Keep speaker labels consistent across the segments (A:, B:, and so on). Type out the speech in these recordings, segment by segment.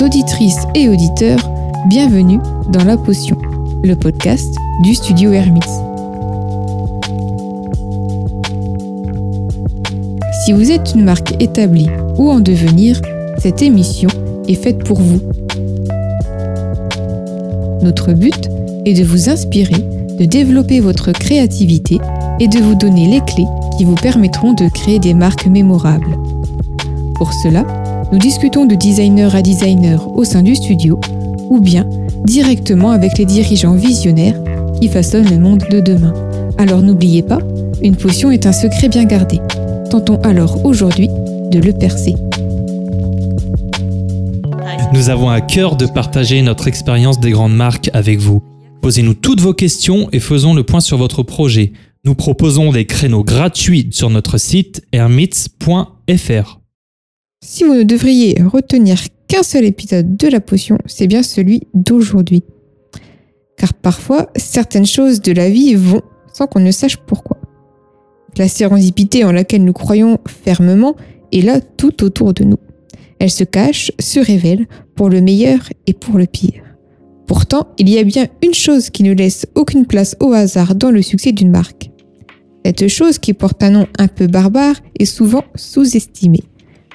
A: Auditrices et auditeurs, bienvenue dans La Potion, le podcast du studio Hermits. Si vous êtes une marque établie ou en devenir, cette émission est faite pour vous. Notre but est de vous inspirer, de développer votre créativité et de vous donner les clés qui vous permettront de créer des marques mémorables. Pour cela, nous discutons de designer à designer au sein du studio ou bien directement avec les dirigeants visionnaires qui façonnent le monde de demain. Alors n'oubliez pas, une potion est un secret bien gardé. Tentons alors aujourd'hui de le percer.
B: Nous avons à cœur de partager notre expérience des grandes marques avec vous. Posez-nous toutes vos questions et faisons le point sur votre projet. Nous proposons des créneaux gratuits sur notre site hermits.fr.
A: Si vous ne devriez retenir qu'un seul épisode de la potion, c'est bien celui d'aujourd'hui. Car parfois, certaines choses de la vie vont sans qu'on ne sache pourquoi. La sérendipité en laquelle nous croyons fermement est là tout autour de nous. Elle se cache, se révèle, pour le meilleur et pour le pire. Pourtant, il y a bien une chose qui ne laisse aucune place au hasard dans le succès d'une marque. Cette chose qui porte un nom un peu barbare est souvent sous-estimée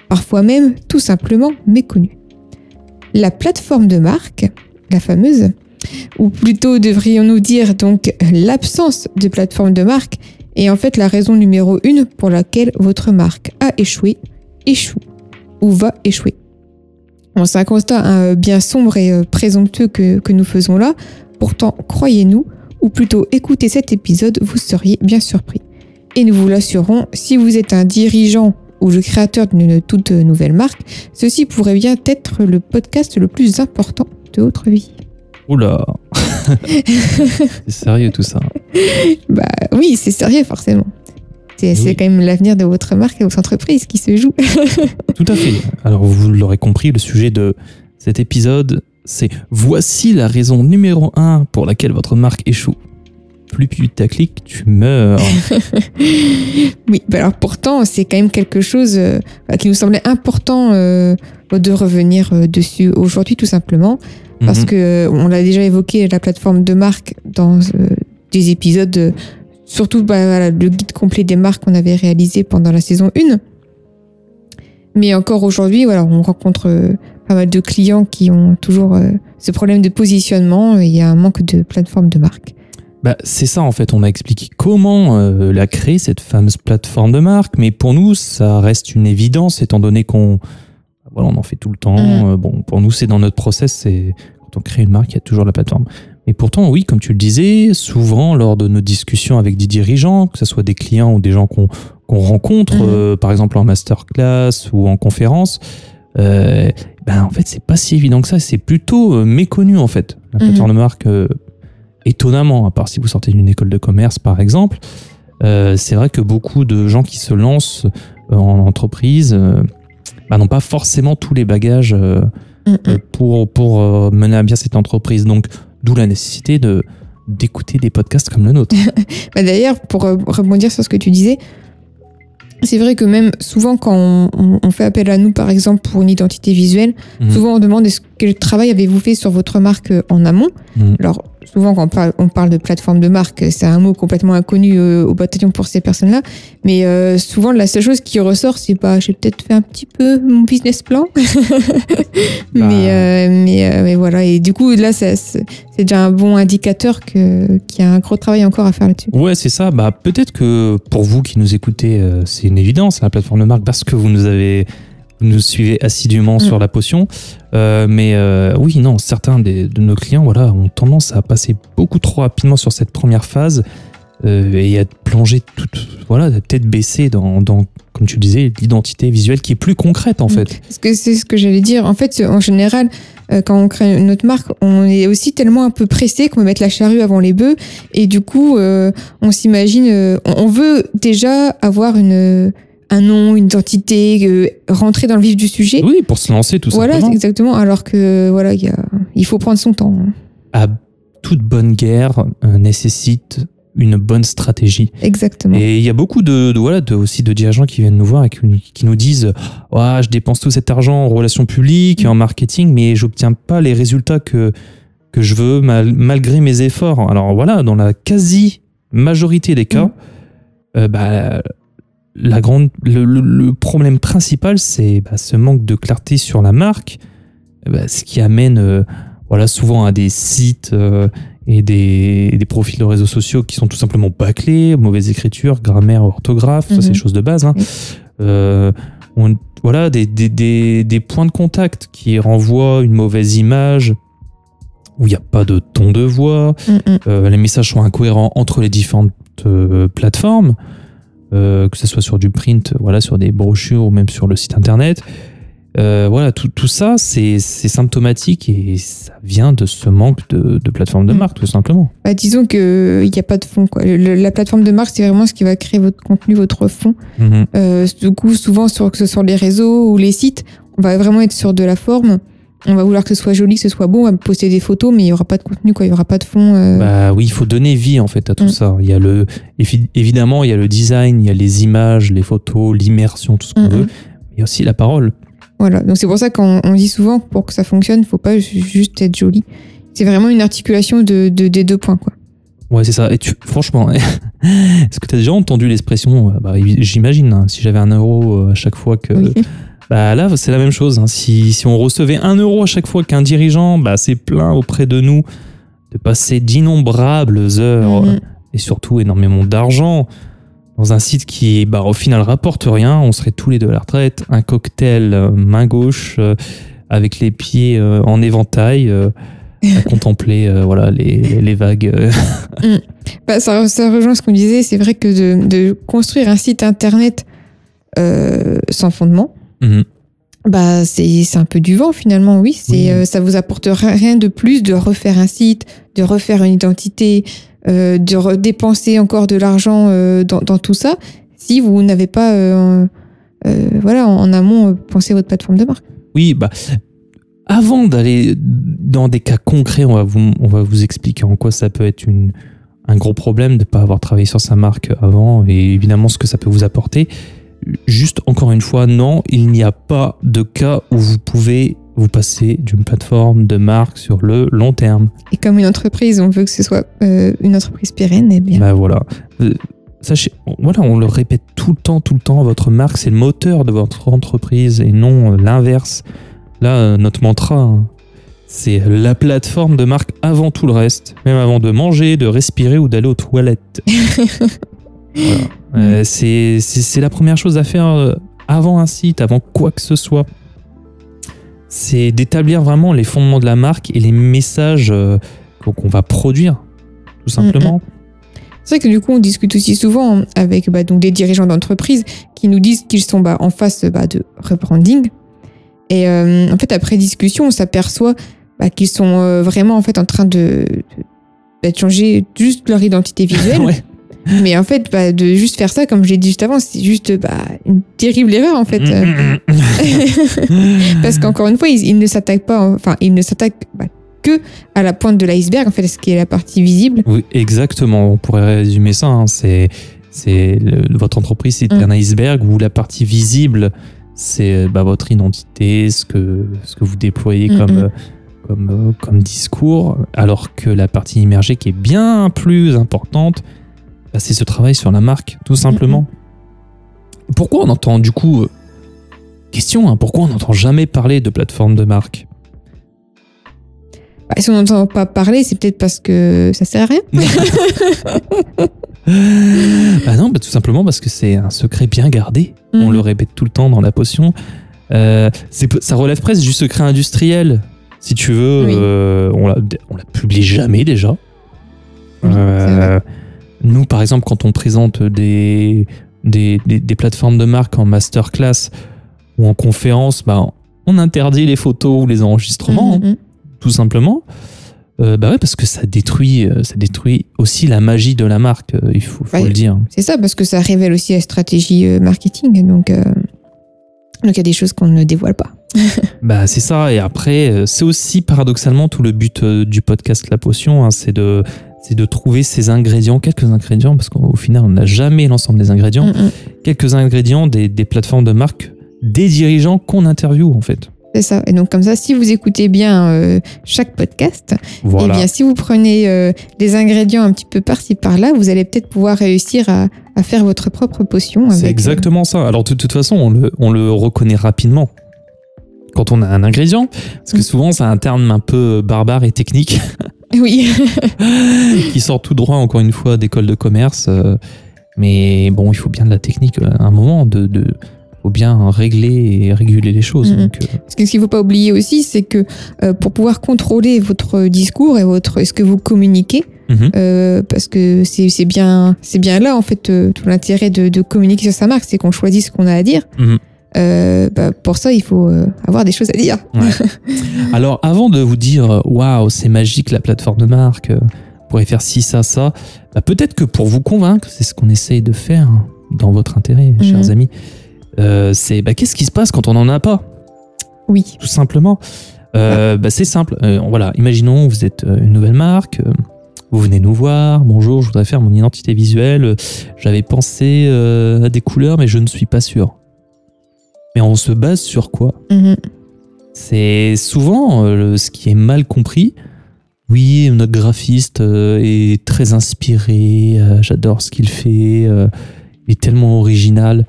A: parfois même tout simplement méconnue. La plateforme de marque, la fameuse, ou plutôt devrions-nous dire donc l'absence de plateforme de marque, est en fait la raison numéro une pour laquelle votre marque a échoué, échoue ou va échouer. c'est un constat hein, bien sombre et euh, présomptueux que, que nous faisons là. Pourtant, croyez-nous, ou plutôt écoutez cet épisode, vous seriez bien surpris. Et nous vous l'assurons, si vous êtes un dirigeant ou le créateur d'une toute nouvelle marque, ceci pourrait bien être le podcast le plus important de votre vie.
B: Oula C'est sérieux tout ça
A: Bah oui, c'est sérieux forcément. C'est quand même l'avenir de votre marque et de votre entreprise qui se joue.
B: tout à fait. Alors vous l'aurez compris, le sujet de cet épisode, c'est voici la raison numéro un pour laquelle votre marque échoue plus putaclic, tu meurs.
A: oui, bah alors pourtant, c'est quand même quelque chose euh, qui nous semblait important euh, de revenir euh, dessus aujourd'hui, tout simplement, parce mhm. que on l'a déjà évoqué, la plateforme de marque dans des épisodes, surtout bah, le guide complet des marques qu'on avait réalisé pendant la saison 1. Mais encore aujourd'hui, voilà, on rencontre pas mal de clients qui ont toujours ce problème de positionnement et il y a un manque de plateforme de marque.
B: Bah, c'est ça en fait, on a expliqué comment euh, la créer, cette fameuse plateforme de marque, mais pour nous, ça reste une évidence étant donné qu'on voilà, on en fait tout le temps. Mm. Euh, bon, pour nous, c'est dans notre process, c'est quand on crée une marque, il y a toujours la plateforme. Mais pourtant, oui, comme tu le disais, souvent lors de nos discussions avec des dirigeants, que ce soit des clients ou des gens qu'on rencontre, mm. euh, par exemple en masterclass ou en conférence, ben en fait, c'est pas si évident que ça. C'est plutôt méconnu en fait. La mm. plateforme de marque étonnamment, à part si vous sortez d'une école de commerce par exemple, euh, c'est vrai que beaucoup de gens qui se lancent euh, en entreprise euh, bah, n'ont pas forcément tous les bagages pour, pour mener à bien cette entreprise. Donc, d'où la nécessité de d'écouter des podcasts comme le nôtre.
A: Bah, d'ailleurs, pour rebondir sur ce que tu disais, c'est vrai que même souvent quand on, fait appel à nous, par exemple, pour une identité visuelle, mhm. souvent on demande est-ce quel travail avez-vous fait sur votre marque en amont mhm. Alors, souvent quand on parle, de plateforme de marque, c'est un mot complètement inconnu euh, au bataillon pour ces personnes-là. Mais euh, souvent, la seule chose qui ressort, c'est pas, j'ai peut-être fait un petit peu mon business plan. Bah. Euh, mais, mais, voilà. Et du coup, là, c'est déjà un bon indicateur qu'il y a un gros travail encore à faire là-dessus.
B: Ouais, c'est ça. Bah, peut-être que pour vous qui nous écoutez, c'est une évidence, la plateforme de marque, parce que vous nous avez vous nous suivez assidûment mm. sur la potion. Euh, mais euh, oui, non, certains de nos clients voilà, ont tendance à passer beaucoup trop rapidement sur cette première phase euh, et à plonger toute, voilà, tête baissée dans, dans comme tu disais, l'identité visuelle qui est plus concrète en mm. fait.
A: Parce que c'est ce que j'allais dire. En fait, en général, quand on crée notre marque, on est aussi tellement un peu pressé qu'on veut mettre la charrue avant les bœufs. Et du coup, on s'imagine, on veut déjà avoir une un nom, une identité, euh, rentrer dans le vif du sujet.
B: Oui, pour se lancer tout
A: voilà,
B: simplement.
A: Voilà, exactement. Alors que voilà, y a, il faut prendre son temps.
B: À toute bonne guerre euh, nécessite une bonne stratégie.
A: Exactement.
B: Et il y a beaucoup de, de- voilà de, aussi de dirigeants qui viennent nous voir et qui, qui nous disent ouais, je dépense tout cet argent en relations publiques et en marketing, mais j'obtiens pas les résultats que que je veux mal- malgré mes efforts. Alors voilà, dans la quasi majorité des cas,
A: Mhm.
B: euh, bah, la grande, le, le- le problème principal, c'est bah, ce manque de clarté sur la marque, euh, bah, ce qui amène euh, voilà, souvent à des sites euh, et des, des profils de réseaux sociaux qui sont tout simplement bâclés, mauvaise écriture, grammaire, orthographe, ça c'est
A: Mhm.
B: choses de base. hein. Euh, on- voilà, des, des, des, des points de contact qui renvoient une mauvaise image, où il n'y a pas de ton de voix,
A: Mm, mm.
B: les messages sont incohérents entre les différentes plateformes, euh, que ce soit sur du print, voilà, sur des brochures ou même sur le site internet. Euh, voilà, tout, tout ça, c'est symptomatique et ça vient de ce manque de, de plateforme de
A: Mm.
B: marque, tout simplement.
A: Bah, disons qu'il n'y a pas de fond. Quoi. Le- la plateforme de marque, c'est vraiment ce qui va créer votre contenu, votre fond.
B: Mhm.
A: Euh, du coup, souvent, sur, que ce soit les réseaux ou les sites, on va vraiment être sur de la forme. On va vouloir que ce soit joli, que ce soit beau. On va poster des photos, mais il n'y aura pas de contenu, quoi. Il n'y aura pas de fond. euh.
B: Bah oui, il faut donner vie en fait à tout
A: Mm.
B: ça. Il y a le, évi- évidemment, il y a le design, il y a les images, les photos, l'immersion, tout ce qu'on veut. il y a aussi la parole.
A: Voilà. Donc, c'est pour ça qu'on on dit souvent que pour que ça fonctionne, il ne faut pas ju- juste être joli. C'est vraiment une articulation de, de- des deux points, quoi.
B: Ouais, c'est ça. Et tu, franchement, est-ce que tu as déjà entendu l'expression euh, bah, J'imagine, hein, si j'avais un euro euh, à chaque fois que.
A: Oui.
B: Bah là, c'est la même chose. hein. Si, si on recevait un euro à chaque fois qu'un dirigeant bah, s'est plaint auprès de nous de passer d'innombrables heures
A: Mhm.
B: et surtout énormément d'argent dans un site qui, bah, au final, rapporte rien, on serait tous les deux à la retraite. Un cocktail euh, main gauche euh, avec les pieds euh, en éventail. à contempler voilà les, les vagues euh,
A: Bah, ça, ça rejoint ce qu'on disait. C'est vrai que de, de construire un site internet sans fondement,
B: Mhm.
A: bah c'est c'est un peu du vent finalement. Oui, c'est
B: Oui.
A: euh, ça vous apporte ri- rien de plus de refaire un site, de refaire une identité, euh, de dépenser encore de l'argent euh, dans, dans tout ça si vous n'avez pas voilà en, en amont pensé votre plateforme de marque.
B: Oui, bah, avant d'aller dans des cas concrets, on va vous, on va vous expliquer en quoi ça peut être une, un gros problème de ne pas avoir travaillé sur sa marque avant et évidemment ce que ça peut vous apporter. Juste encore une fois, non, il n'y a pas de cas où vous pouvez vous passer d'une plateforme de marque sur le long terme.
A: Et comme une entreprise, on veut que ce soit euh, une entreprise pérenne, eh bien
B: Bah voilà. Euh, Sachez, voilà, on le répète tout le temps, tout le temps, votre marque, c'est le moteur de votre entreprise et non euh, l'inverse. Là, notre mantra, hein, c'est la plateforme de marque avant tout le reste, même avant de manger, de respirer ou d'aller aux toilettes. Voilà. Euh, c'est la première chose à faire euh, avant un site, avant quoi que ce soit. C'est d'établir vraiment les fondements de la marque et les messages euh, qu'on va produire, tout simplement.
A: C'est vrai que du coup, on discute aussi souvent avec bah, donc des dirigeants d'entreprise qui nous disent qu'ils sont bah, en face bah, de rebranding. Et euh, en fait, après discussion, on s'aperçoit qu'ils sont euh, vraiment en fait en train de, de, de changer juste leur identité visuelle.
B: Ouais.
A: Mais en fait, bah, de juste faire ça, comme je l'ai dit juste avant, c'est juste bah, une terrible erreur en fait. Euh, Parce qu'encore une fois, ils, ils ne s'attaquent pas, enfin, ils ne s'attaquent bah, que à la pointe de l'iceberg, en fait, ce qui est la partie visible.
B: Oui, exactement. On pourrait résumer ça. hein. C'est, c'est le- votre entreprise, c'est
A: Mm.
B: un iceberg où la partie visible, c'est bah, votre identité, ce que, ce que vous déployez
A: Mm,
B: comme,
A: mm.
B: euh, comme, euh, comme discours, alors que la partie immergée, qui est bien plus importante, bah, c'est ce travail sur la marque, tout simplement. Pourquoi on entend du coup euh, Question, hein, pourquoi on n'entend jamais parler de plateforme de marque?
A: Bah, si on n'entend pas parler, c'est peut-être parce que ça sert à rien.
B: Bah non, bah tout simplement parce que c'est un secret bien gardé. On
A: Mhm.
B: le répète tout le temps dans la potion. Euh, c'est- ça relève presque du secret industriel. Si tu veux,
A: Oui.
B: euh, on, la, on la publie jamais déjà.
A: Oui, c'est vrai.
B: Nous, par exemple, quand on présente des, des, des- des plateformes de marque en masterclass ou en conférence, bah, on interdit les photos ou les enregistrements, hein,
A: Mhm.
B: tout simplement. Euh, bah ouais, parce que ça détruit, euh, ça détruit aussi la magie de la marque, euh, il faut, faut
A: Ouais.
B: le dire.
A: C'est ça, parce que ça révèle aussi la stratégie marketing. Donc, euh, donc il y a des choses qu'on ne dévoile pas.
B: Bah c'est ça et après euh, c'est aussi paradoxalement tout le but euh, du podcast La Potion hein, c'est de c'est de trouver ces ingrédients, quelques ingrédients, parce qu'au final, on n'a jamais l'ensemble des ingrédients,
A: Mm, mm.
B: quelques ingrédients des, des plateformes de marque, des dirigeants qu'on interviewe en fait.
A: C'est ça. Et donc comme ça, si vous écoutez bien euh, chaque podcast,
B: Voilà.
A: eh bien si vous prenez euh, des ingrédients un petit peu par-ci par-là, vous allez peut-être pouvoir réussir à, à faire votre propre potion.
B: C'est
A: euh,
B: exactement ça. Alors, de toute façon, on le, on le reconnaît rapidement quand on a un ingrédient, parce que
A: Mm.
B: souvent, c'est un terme un peu barbare et technique
A: Oui.
B: qui sort tout droit, encore une fois, d'école de commerce. euh, Mais bon, il faut bien de la technique euh, à un moment, de, de faut bien régler et réguler les choses.
A: Mhm.
B: Donc, euh,
A: Parce que ce qu'il ne faut pas oublier aussi, c'est que euh, pour pouvoir contrôler votre discours et votre, ce que vous communiquez,
B: mhm.
A: euh, parce que c'est bien, c'est bien là en fait euh, tout l'intérêt de, de communiquer sur sa marque, c'est qu'on choisit ce qu'on a à dire.
B: Mhm.
A: Euh, bah, pour ça, il faut euh, avoir des choses à dire.
B: Alors, avant de vous dire, waouh, c'est magique la plateforme de marque, euh, on pourrait faire ci, ça, ça, bah, peut-être que pour vous convaincre, c'est ce qu'on essaye de faire dans votre intérêt, chers
A: Mhm.
B: amis, euh, c'est bah, qu'est-ce qui se passe quand on n'en a pas?
A: Oui.
B: Tout simplement. Euh, c'est simple. Euh, voilà, imaginons, vous êtes euh, une nouvelle marque. euh, vous venez nous voir, bonjour, je voudrais faire mon identité visuelle. euh, J'avais pensé euh, à des couleurs, mais je ne suis pas sûr. Mais on se base sur quoi?
A: Mhm.
B: c'est souvent euh, ce qui est mal compris. Oui, notre graphiste euh, est très inspiré, euh, j'adore ce qu'il fait, il est tellement original.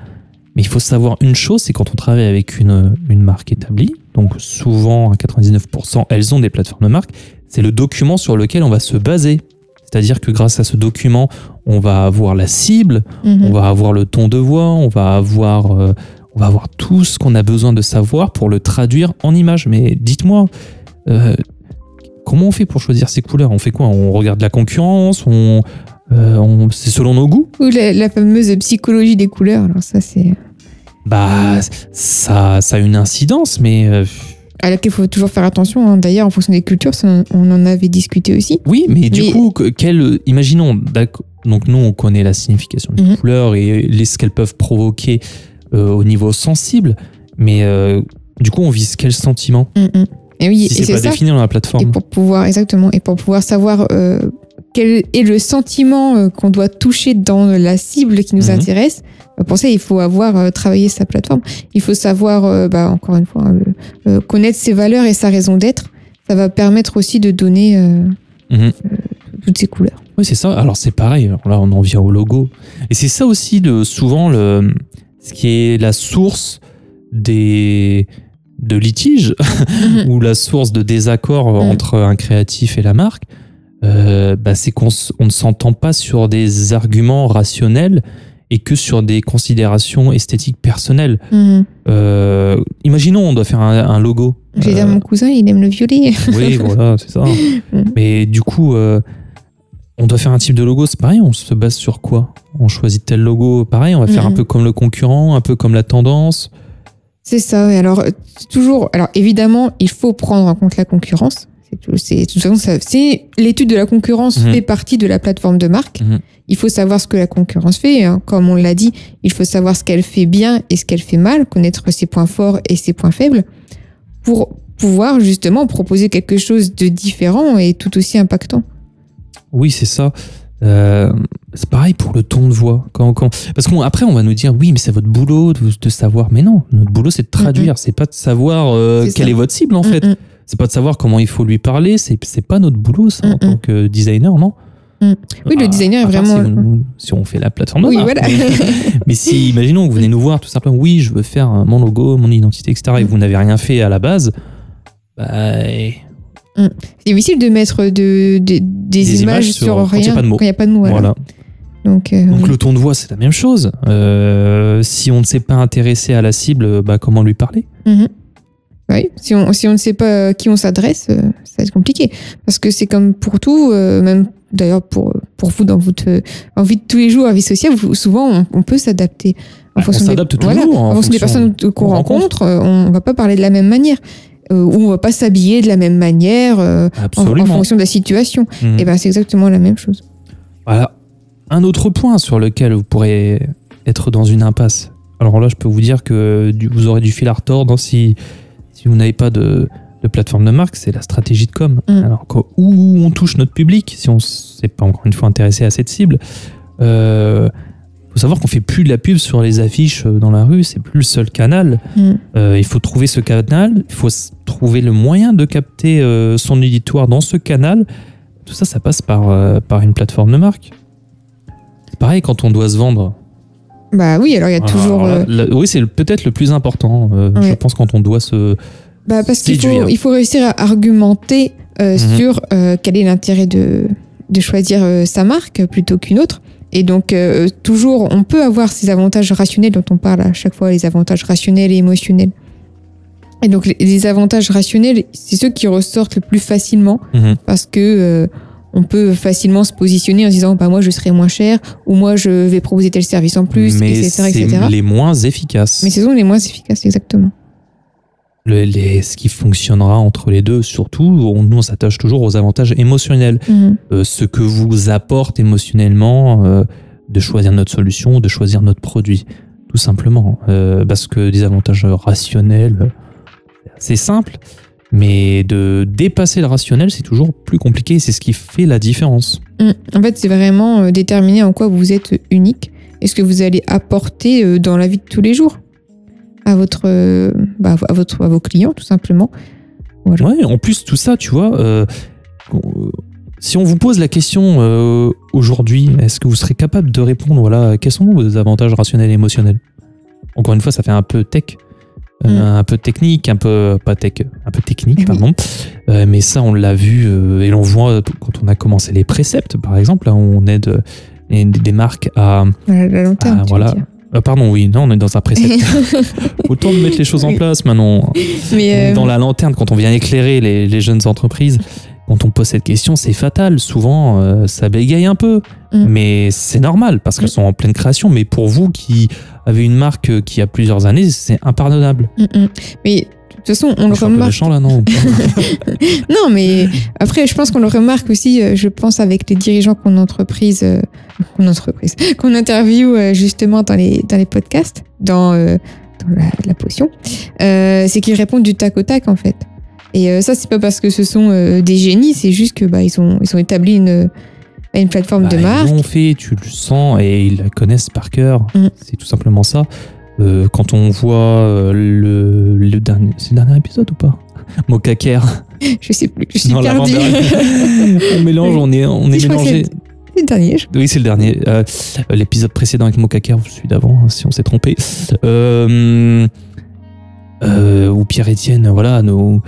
B: Mais il faut savoir une chose, c'est quand on travaille avec une, une marque établie, donc souvent à 99%, elles ont des plateformes de marque, c'est le document sur lequel on va se baser. C'est-à-dire que grâce à ce document, on va avoir la cible,
A: Mhm.
B: on va avoir le ton de voix, on va avoir, on va avoir tout ce qu'on a besoin de savoir pour le traduire en images. Mais dites-moi, euh, comment on fait pour choisir ces couleurs? On fait quoi? On regarde la concurrence? On, euh, on- C'est selon nos goûts?
A: Ou la, la fameuse psychologie des couleurs. Alors ça, c'est
B: Bah, ça, ça a une incidence, mais euh,
A: à laquelle il faut toujours faire attention. hein. D'ailleurs, en fonction des cultures, ça, on en avait discuté aussi.
B: oui, mais du
A: Mais-
B: coup, que- quel, imaginons, donc nous, on connaît la signification des
A: Mhm.
B: couleurs et les, ce qu'elles peuvent provoquer euh, au niveau sensible, mais euh, du coup, on vise quel sentiment
A: Mhm. Et oui,
B: si
A: et
B: c'est pas
A: ça.
B: défini dans la
A: Et
B: plateforme.
A: pour pouvoir, exactement, et pour pouvoir savoir euh, quel est le sentiment qu'on doit toucher dans la cible qui nous
B: Mhm.
A: intéresse, euh, pour ça, il faut avoir travaillé sa plateforme. Il faut savoir, bah, encore une fois, connaître ses valeurs et sa raison d'être. Ça va permettre aussi de donner
B: Mhm.
A: toutes ces couleurs.
B: Oui, c'est ça. Alors c'est pareil. Alors là, on en vient au logo. Et c'est ça aussi de souvent le, ce qui est la source des de litiges
A: Mhm.
B: ou la source de désaccord
A: Mm.
B: entre un créatif et la marque. euh, bah, c'est qu'on ne s'entend pas sur des arguments rationnels et que sur des considérations esthétiques personnelles.
A: Mhm.
B: Euh, imaginons, on doit faire un, un logo.
A: J'ai dit à
B: Euh,
A: mon cousin, il aime le violet.
B: oui, voilà, c'est ça.
A: Mm.
B: Mais du coup, euh, on doit faire un type de logo, c'est pareil, on se base sur quoi? On choisit tel logo, pareil, on va faire un
A: Mhm.
B: peu comme le concurrent, un peu comme la tendance.
A: C'est ça. Et alors, euh, toujours. Alors, évidemment, il faut prendre en compte la concurrence. C'est tout- C'est l'étude de la concurrence
B: Mhm.
A: fait partie de la plateforme de marque.
B: Mhm.
A: Il faut savoir ce que la concurrence fait. hein. Comme on l'a dit, il faut savoir ce qu'elle fait bien et ce qu'elle fait mal, connaître ses points forts et ses points faibles, pour pouvoir justement proposer quelque chose de différent et tout aussi impactant.
B: Oui, c'est ça. Euh, c'est pareil pour le ton de voix. Quand, quand... Parce qu'après, on va nous dire, oui, mais c'est votre boulot de, de savoir. Mais non, notre boulot, c'est de traduire. C'est pas de savoir euh,
A: C'est
B: quelle
A: ça.
B: est votre cible, en fait. C'est pas de savoir comment il faut lui parler. C'est pas notre boulot, ça, en
A: Mm,
B: tant
A: mm.
B: que designer, non?
A: Mm. Oui, le
B: Ah,
A: designer est vraiment-
B: Si, on fait la plateforme
A: Oui, voilà.
B: Mais si, imaginons que vous venez nous voir tout simplement, oui, je veux faire mon logo, mon identité, etc., et vous n'avez rien fait à la base, bah,
A: C'est difficile de mettre de, de- des,
B: Des
A: images,
B: images sur-
A: sur, rien quand il n'y a pas de mots. voilà. Donc, euh,
B: Donc le ton de voix, c'est la même chose. Euh, si on ne s'est pas intéressé à la cible, bah, comment lui parler?
A: Mhm. Oui, si on, si on ne sait pas à qui on s'adresse, euh, ça va être compliqué. Parce que c'est comme pour tout, euh, même d'ailleurs pour, pour vous dans votre euh, en vie de tous les jours, en vie sociale, vous- souvent on, on peut s'adapter.
B: Bah, on
A: des-
B: s'adapte toujours en
A: en fonction des
B: fonction
A: personnes qu'on rencontre, on va pas parler de la même manière. Euh, ou on va pas s'habiller de la même manière euh, en, fonction de la situation.
B: Mhm.
A: Et ben c'est exactement la même chose.
B: Voilà. Un autre point sur lequel vous pourrez être dans une impasse. Alors là, je peux vous dire que du- vous aurez du fil à retordre si, si vous n'avez pas de, de plateforme de marque, c'est la stratégie de com.
A: Mm.
B: Alors, où on touche notre public, si on ne s'est pas encore une fois intéressé à cette cible, euh, faut savoir qu'on fait plus de la pub sur les affiches euh, dans la rue, c'est plus le seul canal.
A: Mm.
B: Euh, il faut trouver ce canal, il faut trouver le moyen de capter euh, son auditoire dans ce canal. Tout ça, ça passe par, euh, par une plateforme de marque. C'est pareil quand on doit se vendre.
A: Bah oui, alors il y a toujours.
B: Là,
A: euh,
B: là, oui, c'est peut-être le plus important, euh, je pense, quand on doit se.
A: Bah, parce qu'il faut, il faut réussir à argumenter
B: Mhm.
A: sur quel est l'intérêt de, de choisir sa marque plutôt qu'une autre. Et donc, toujours, on peut avoir ces avantages rationnels dont on parle à chaque fois, les avantages rationnels et émotionnels. Et donc, les, les avantages rationnels, c'est ceux qui ressortent le plus facilement
B: Mhm.
A: parce que euh, on peut facilement se positionner en se disant, bah, moi, je serai moins cher ou moi, je vais proposer tel service en plus,
B: mais
A: etc.,
B: c'est
A: etc.
B: les moins efficaces.
A: Mais ce sont les moins efficaces, exactement.
B: Le- les- ce qui fonctionnera entre les deux, surtout, on, nous on s'attache toujours aux avantages émotionnels.
A: Mhm.
B: Euh, ce que vous apporte émotionnellement euh, de choisir notre solution, de choisir notre produit, tout simplement. Parce que des avantages rationnels, c'est simple, mais de dépasser le rationnel, c'est toujours plus compliqué. C'est ce qui fait la différence.
A: Mm. En fait, c'est vraiment euh, déterminer en quoi vous êtes unique et ce que vous allez apporter euh, dans la vie de tous les jours à votre, euh, bah, à votre, à vos clients, tout simplement. Voilà.
B: Ouais, en plus, tout ça, tu vois, euh, euh, si on vous pose la question euh, aujourd'hui, est-ce que vous serez capable de répondre, voilà, quels sont vos avantages rationnels et émotionnels? Encore une fois, ça fait un peu tech, euh,
A: Mm.
B: un peu technique, un peu, pas tech, un peu technique, pardon. Euh, mais ça, on l'a vu euh, et l'on voit quand on a commencé les préceptes, par exemple, là, on aide euh, des marques à.
A: La veux
B: voilà. euh, pardon, oui, non, on est dans un précepte. Autant de mettre les choses en place maintenant.
A: Mais, euh,
B: Dans la lanterne, quand on vient éclairer les, les jeunes entreprises, quand on pose cette question, c'est fatal. Souvent, euh, ça bégaye un peu.
A: Mm.
B: Mais c'est normal parce qu'elles
A: Mm.
B: sont en pleine création. Mais pour vous qui avez une marque euh, qui a plusieurs années, c'est impardonnable.
A: mm. Mais de toute façon, on le remarque.
B: méchant là, non
A: Non, mais après, je pense qu'on le remarque aussi, euh, je pense, avec les dirigeants qu'on entreprise, euh, qu'on entreprise, qu'on interviewe euh, justement dans les, dans les podcasts, dans, dans la, la potion, c'est qu'ils répondent du tac au tac, en fait. Et euh, ça, c'est pas parce que ce sont euh, des génies, c'est juste que bah, ils, ont, ils ont établi une, une plateforme
B: Bah,
A: de marque.
B: Ils l'ont fait, tu le sens et ils la connaissent par cœur.
A: Mm.
B: C'est tout simplement ça. Euh, quand on voit le, le dernier, c'est le dernier épisode ou pas? Mokaker.
A: Je sais plus, je suis
B: Non,
A: perdue.
B: on mélange, on est, on est mélangé.
A: C'est le dernier.
B: Oui, c'est le dernier. Euh, L'épisode précédent avec Mokaker, celui d'avant, hein, si on s'est trompé. Euh, ou Pierre-Étienne, voilà. Nos...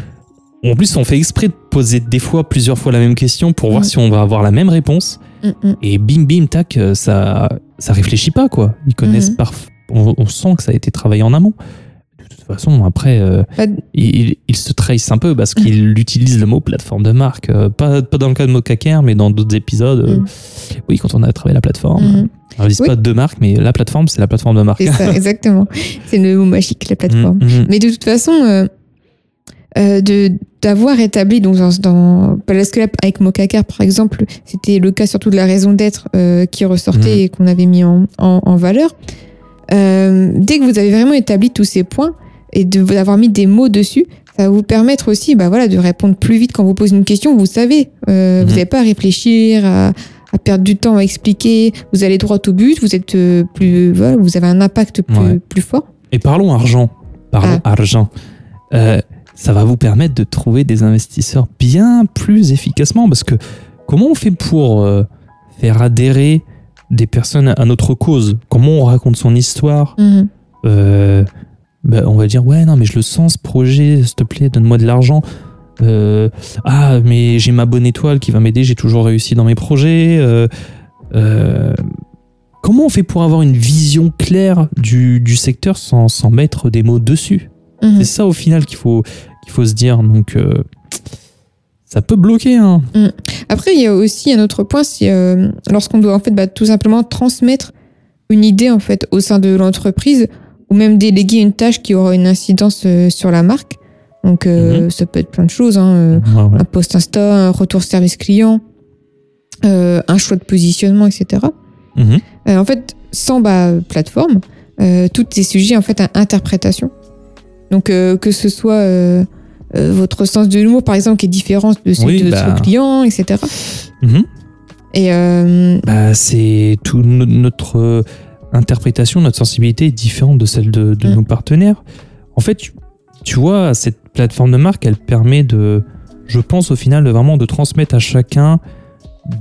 B: En plus, on fait exprès de poser des fois, plusieurs fois la même question pour voir
A: Mm.
B: si on va avoir la même réponse.
A: Mm, mm.
B: Et bim, bim, tac, euh, ça, ça réfléchit pas, quoi. Ils connaissent
A: Mhm.
B: parf- on, on sent que ça a été travaillé en amont. De toute façon, après, euh,
A: Bah,
B: il, il- se trahissent un peu parce qu'il utilise le mot plateforme de marque. Euh, pas, pas dans le cas de Mokaker, mais dans d'autres épisodes. Oui, quand on a travaillé la plateforme. Alors, ils disent
A: Oui.
B: pas de marque, mais la plateforme, c'est la plateforme de marque.
A: C'est ça, exactement. C'est le mot magique, la plateforme. Mais de toute façon, euh, euh, de d'avoir établi donc dans, dans là, avec Mokaker par exemple, c'était le cas surtout de la raison d'être euh, qui ressortait
B: Mhm.
A: et qu'on avait mis en, en, en valeur. Euh, dès que vous avez vraiment établi tous ces points et de d'avoir mis des mots dessus, ça va vous permettre aussi, bah voilà, de répondre plus vite quand vous posez une question. Vous savez, euh, vous
B: Mhm.
A: n'avez pas à réfléchir, à, à perdre du temps à expliquer. Vous allez droit au but. Vous êtes euh, plus, voilà, vous avez un impact plus,
B: Ouais.
A: plus fort.
B: Et parlons argent. Parlons argent. Euh, ça va vous permettre de trouver des investisseurs bien plus efficacement parce que comment on fait pour euh, faire adhérer des personnes à notre cause? Comment on raconte son histoire?
A: Mhm.
B: Euh, ben, on va dire ouais non mais je le sens ce projet s'il te plaît donne-moi de l'argent. Euh, ah mais j'ai ma bonne étoile qui va m'aider j'ai toujours réussi dans mes projets. Comment on fait pour avoir une vision claire du, du secteur sans, sans mettre des mots dessus?
A: Mhm.
B: c'est ça au final qu'il faut qu'il faut se dire donc euh, ça peut bloquer hein.
A: Après, il y a aussi un autre point, c'est euh, lorsqu'on doit en fait bah, tout simplement transmettre une idée en fait au sein de l'entreprise ou même déléguer une tâche qui aura une incidence euh, sur la marque. Donc euh, ça peut être plein de choses, hein,
B: Ouais,
A: un post Insta, un retour service client, un choix de positionnement, etc.
B: Mhm.
A: Euh, en fait, sans bah, plateforme, euh, tout est sujet en fait à interprétation. Donc euh, que ce soit euh, euh, votre sens de l'humour, par exemple, qui est différent de celui
B: Oui,
A: de
B: bah.
A: votre client, etc.
B: Mhm.
A: Et euh,
B: Bah, c'est tout no- notre interprétation, notre sensibilité est différente de celle de, de
A: Mm.
B: nos partenaires. En fait, tu, tu vois, cette plateforme de marque, elle permet de, je pense au final, de vraiment de transmettre à chacun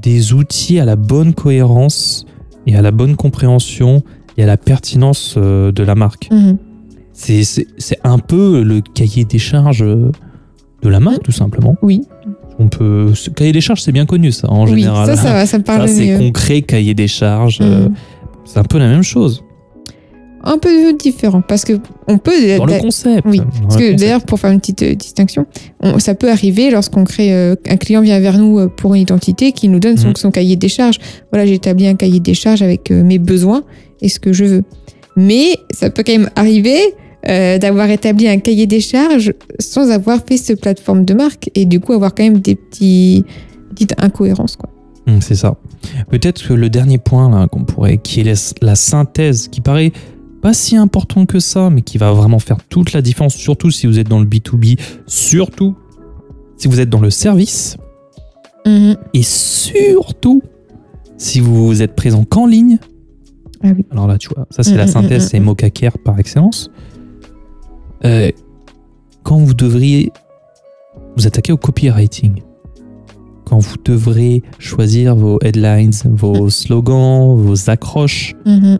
B: des outils à la bonne cohérence et à la bonne compréhension et à la pertinence de la marque.
A: mhm.
B: C'est c'est- c'est un peu le cahier des charges euh, de la marque, tout simplement.
A: oui,
B: On peut, ce cahier des charges, c'est bien connu, ça, en
A: oui,
B: général.
A: ça, ça va, ça me
B: Ça,
A: parle
B: c'est
A: mieux.
B: concret, cahier des charges. euh,
A: Mhm.
B: c'est un peu la même chose.
A: Un peu différent, parce que on peut.
B: Dans le concept.
A: oui, Parce que d'ailleurs, pour faire une petite euh, distinction, on- ça peut arriver lorsqu'on crée euh, un client vient vers nous euh, pour une identité, qui nous donne son,
B: Mhm.
A: son cahier des charges. Voilà, j'ai établi un cahier des charges avec mes besoins et ce que je veux. Mais ça peut quand même arriver euh, d'avoir établi un cahier des charges sans avoir fait ce plateforme de marque et du coup avoir quand même des petits petites incohérences quoi.
B: Hum, c'est ça. Peut-être que le dernier point là qu'on pourrait, qui est la, la synthèse, qui paraît pas si important que ça, mais qui va vraiment faire toute la différence, surtout si vous êtes dans le B2B, surtout si vous êtes dans le service, et surtout si vous êtes présent qu'en ligne.
A: Ah oui.
B: Alors là, tu vois, ça c'est
A: Mm,
B: la synthèse, c'est. Mocha Care par excellence. Euh, quand vous devriez vous attaquer au copywriting, quand vous devrez choisir vos headlines, vos slogans, vos accroches,
A: Mhm.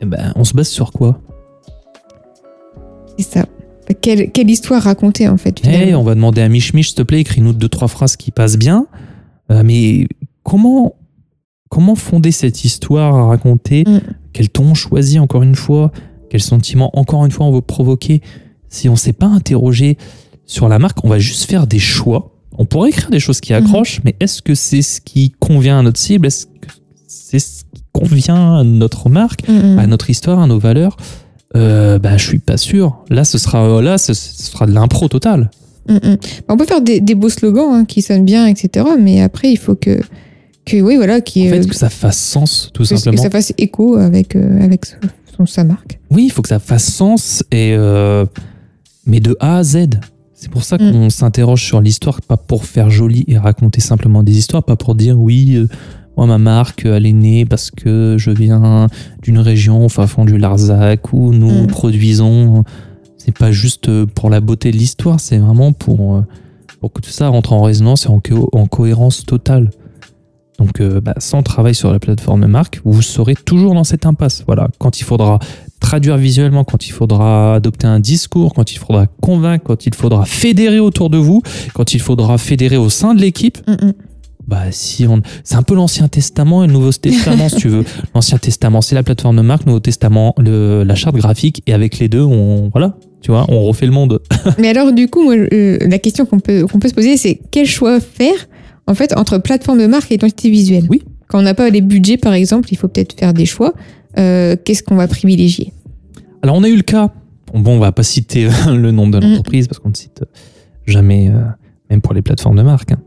B: eh ben, on se base sur quoi?
A: C'est ça. Quelle, quelle histoire raconter en fait
B: Eh, on va demander à Mich Mich, s'il te plaît, écris-nous deux, trois phrases qui passent bien. Euh, mais comment, comment fonder cette histoire à raconter?
A: Mm.
B: Quel ton choisir encore une fois? Quel sentiment encore une fois on veut provoquer Si on ne s'est pas interrogé sur la marque, on va juste faire des choix. On pourrait écrire des choses qui accrochent, mais est-ce que c'est ce qui convient à notre cible? Est-ce que c'est ce qui convient à notre marque?
A: Mhm.
B: à notre histoire, à nos valeurs, euh, bah, je suis pas sûr. Là, ce sera, là, ce, ce sera de l'impro total.
A: Mm, mm. On peut faire des, des beaux slogans hein, qui sonnent bien, etc. Mais après, il faut que, que oui, voilà, qui,
B: En fait, que ça fasse sens, tout
A: que, que
B: simplement.
A: ça fasse écho avec, euh, avec son- son, sa marque.
B: Oui, il faut que ça fasse sens, et, euh, mais de A à Z. C'est pour ça
A: Mm.
B: qu'on s'interroge sur l'histoire, pas pour faire joli et raconter simplement des histoires, pas pour dire oui, euh, moi, ma marque, elle est née parce que je viens d'une région au fin fond du Larzac où nous
A: Mm.
B: produisons. C'est pas juste pour la beauté de l'histoire, c'est vraiment pour, euh, pour que tout ça rentre en résonance et en, co- en cohérence totale. Donc, euh, bah, sans travail sur la plateforme marque, vous serez toujours dans cette impasse. Voilà, quand il faudra traduire visuellement, quand il faudra adopter un discours, quand il faudra convaincre, quand il faudra fédérer autour de vous, quand il faudra fédérer au sein de l'équipe,
A: Mm, mm.
B: bah si on, c'est un peu l'Ancien Testament et le Nouveau Testament si tu veux. L'Ancien Testament c'est la plateforme de marque, le Nouveau Testament le, la charte graphique et avec les deux on voilà, tu vois, on refait le monde.
A: Mais alors, du coup, moi, euh, la question qu'on peut, qu'on peut se poser, c'est quel choix faire en fait entre plateforme de marque et identité visuelle
B: Oui.
A: Quand on n'a pas les budgets, par exemple, il faut peut-être faire des choix. Euh, Qu'est-ce qu'on va privilégier?
B: Alors on a eu le cas. Bon, on va pas citer euh, le nom de
A: Mm.
B: l'entreprise parce qu'on ne cite jamais, euh, même pour les plateformes de marque. hein.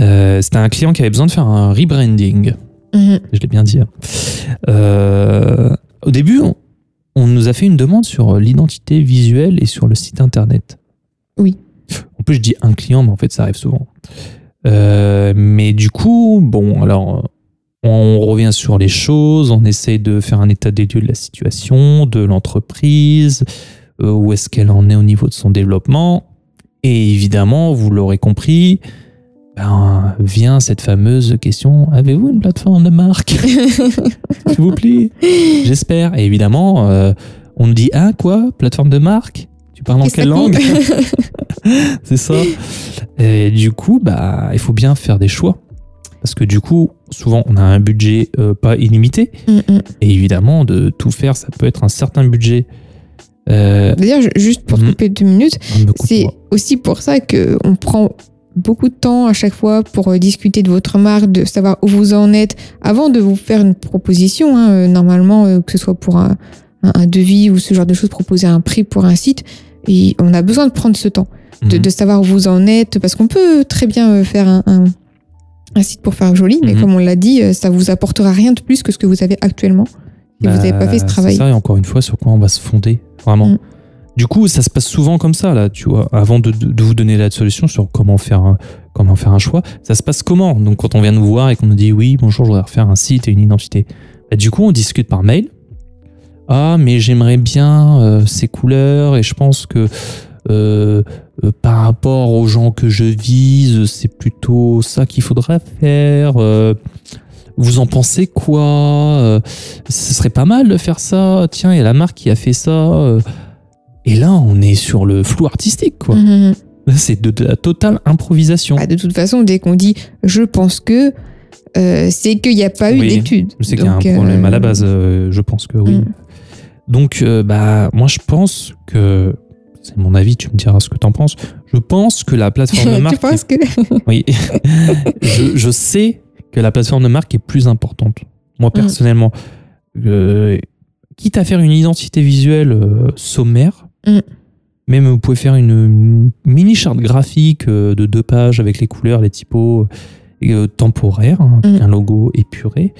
B: Euh, C'était un client qui avait besoin de faire un rebranding.
A: Mhm.
B: Je l'ai bien dit. hein. Au début, on, on nous a fait une demande sur l'identité visuelle et sur le site internet.
A: Oui.
B: En plus, je dis un client, mais en fait, ça arrive souvent. Euh, mais du coup, bon, alors, on revient sur les choses, on essaye de faire un état des lieux de la situation, de l'entreprise, euh, où est-ce qu'elle en est au niveau de son développement. Et évidemment, vous l'aurez compris, ben, vient cette fameuse question avez-vous une plateforme de marque? S'il vous plaît. J'espère. Et évidemment, euh, on nous dit ah quoi? Plateforme de marque? Tu parles en quelle langue? C'est ça. Et du coup, bah, il faut bien faire des choix. Parce que du coup, souvent, on a un budget euh, pas illimité.
A: Mm, mm.
B: Et évidemment, de tout faire, ça peut être un certain budget. Euh,
A: D'ailleurs, ju- juste pour te
B: Mhm.
A: couper deux minutes, c'est aussi pour ça qu'on prend beaucoup de temps à chaque fois pour euh, discuter de votre marque, de savoir où vous en êtes, avant de vous faire une proposition. hein, euh, normalement, que ce soit pour un, un- un devis ou ce genre de choses, proposer un prix pour un site, et on a besoin de prendre ce temps, de,
B: Mhm.
A: de savoir où vous en êtes, parce qu'on peut très bien euh, faire un, un- un site pour faire joli, mais
B: Mhm.
A: comme on l'a dit, euh, ça vous apportera rien de plus que ce que vous avez actuellement. Si vous n'avez pas fait ce
B: Bah,
A: travail.
B: C'est ça, et encore une fois, sur quoi on va se fonder, vraiment.
A: Mm.
B: du coup, ça se passe souvent comme ça, là, tu vois. Avant de, de- de vous donner la solution sur comment faire, un, comment faire un choix, ça se passe comment? Donc, quand on vient nous voir et qu'on nous dit oui, bonjour, je voudrais refaire un site et une identité, bah, du coup, on discute par mail. Ah, mais j'aimerais bien euh, ces couleurs et je pense que euh, euh, par rapport aux gens que je vise, c'est plutôt ça qu'il faudrait faire. Euh, vous en pensez quoi? Euh, Ce serait pas mal de faire ça. Tiens, il y a la marque qui a fait ça. Et là, on est sur le flou artistique, quoi.
A: Mhm.
B: C'est de, de la totale improvisation.
A: Bah, de toute façon, dès qu'on dit je pense que, c'est qu'il n'y a pas eu
B: Oui. Je sais qu'il y a un problème à la base, je pense que oui.
A: Mm.
B: Donc, bah, moi, je pense que, c'est mon avis, tu me diras ce que t'en penses. Je pense que la plateforme de
A: tu
B: marque.
A: penses que
B: Oui. je, je sais que la plateforme de marque est plus importante. Moi, personnellement, Euh, quitte à faire une identité visuelle euh, sommaire,
A: Mm.
B: même vous pouvez faire une, une mini charte graphique euh, de deux pages avec les couleurs, les typos temporaires, hein, avec
A: Mm.
B: un logo épuré.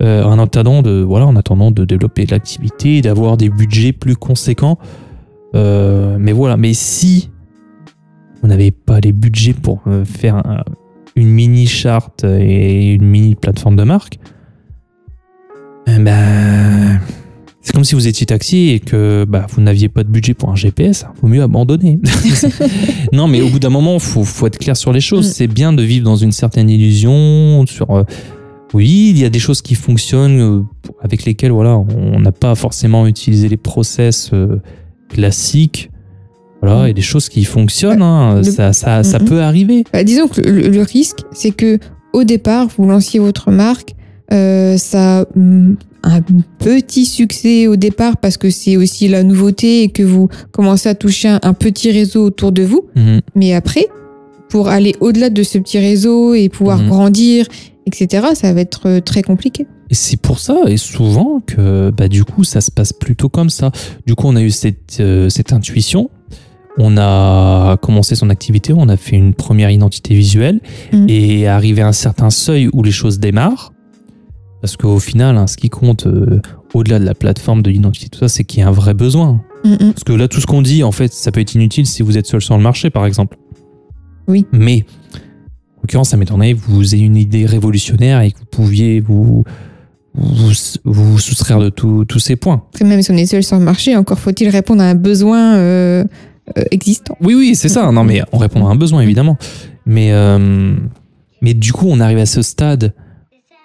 B: en attendant de voilà en attendant de développer l'activité et d'avoir des budgets plus conséquents Euh, mais voilà mais si vous n'avez pas les budgets pour euh, faire un- une mini charte et une mini plateforme de marque eh ben c'est comme si vous étiez taxi et que bah, vous n'aviez pas de budget pour un GPS, il vaut mieux abandonner. non, mais au bout d'un moment, il faut, faut être clair sur les choses.
A: Mm.
B: C'est bien de vivre dans une certaine illusion. Sur, euh, oui, il y a des choses qui fonctionnent, euh, avec lesquelles voilà, on n'a pas forcément utilisé les process euh, classiques. Voilà,
A: Mm.
B: et des choses qui fonctionnent, hein,
A: Le-
B: ça, ça, ça
A: Mhm.
B: peut arriver.
A: Bah, disons que le, le risque, c'est que au départ, vous lanciez votre marque, euh, ça a hum, un petit succès au départ parce que c'est aussi la nouveauté et que vous commencez à toucher un, un petit réseau autour de vous.
B: Mhm.
A: Mais après, pour aller au-delà de ce petit réseau et pouvoir
B: Mhm.
A: grandir, etc., ça va être euh, très compliqué.
B: Et c'est pour ça, et souvent, que bah, du coup, ça se passe plutôt comme ça. Du coup, on a eu cette, euh, cette intuition. On a commencé son activité, on a fait une première identité visuelle
A: Mhm.
B: et arrivé à un certain seuil où les choses démarrent. Parce qu'au final, hein, ce qui compte euh, au-delà de la plateforme, de l'identité, tout ça, c'est qu'il y a un vrai besoin.
A: Mhm.
B: Parce que là, tout ce qu'on dit, en fait, ça peut être inutile si vous êtes seul sur le marché, par exemple.
A: Oui.
B: Mais, l'occurrence, ça m'étonnerait que vous ayez une idée révolutionnaire et que vous pouviez vous, vous, vous soustraire de tout- tous ces points.
A: Après, même si on est seul sur le marché, encore faut-il répondre à un besoin euh, euh, existant.
B: Oui, oui, c'est ça. Non, mais on répond à un besoin, évidemment. Mais, euh, mais du coup, on arrive à ce stade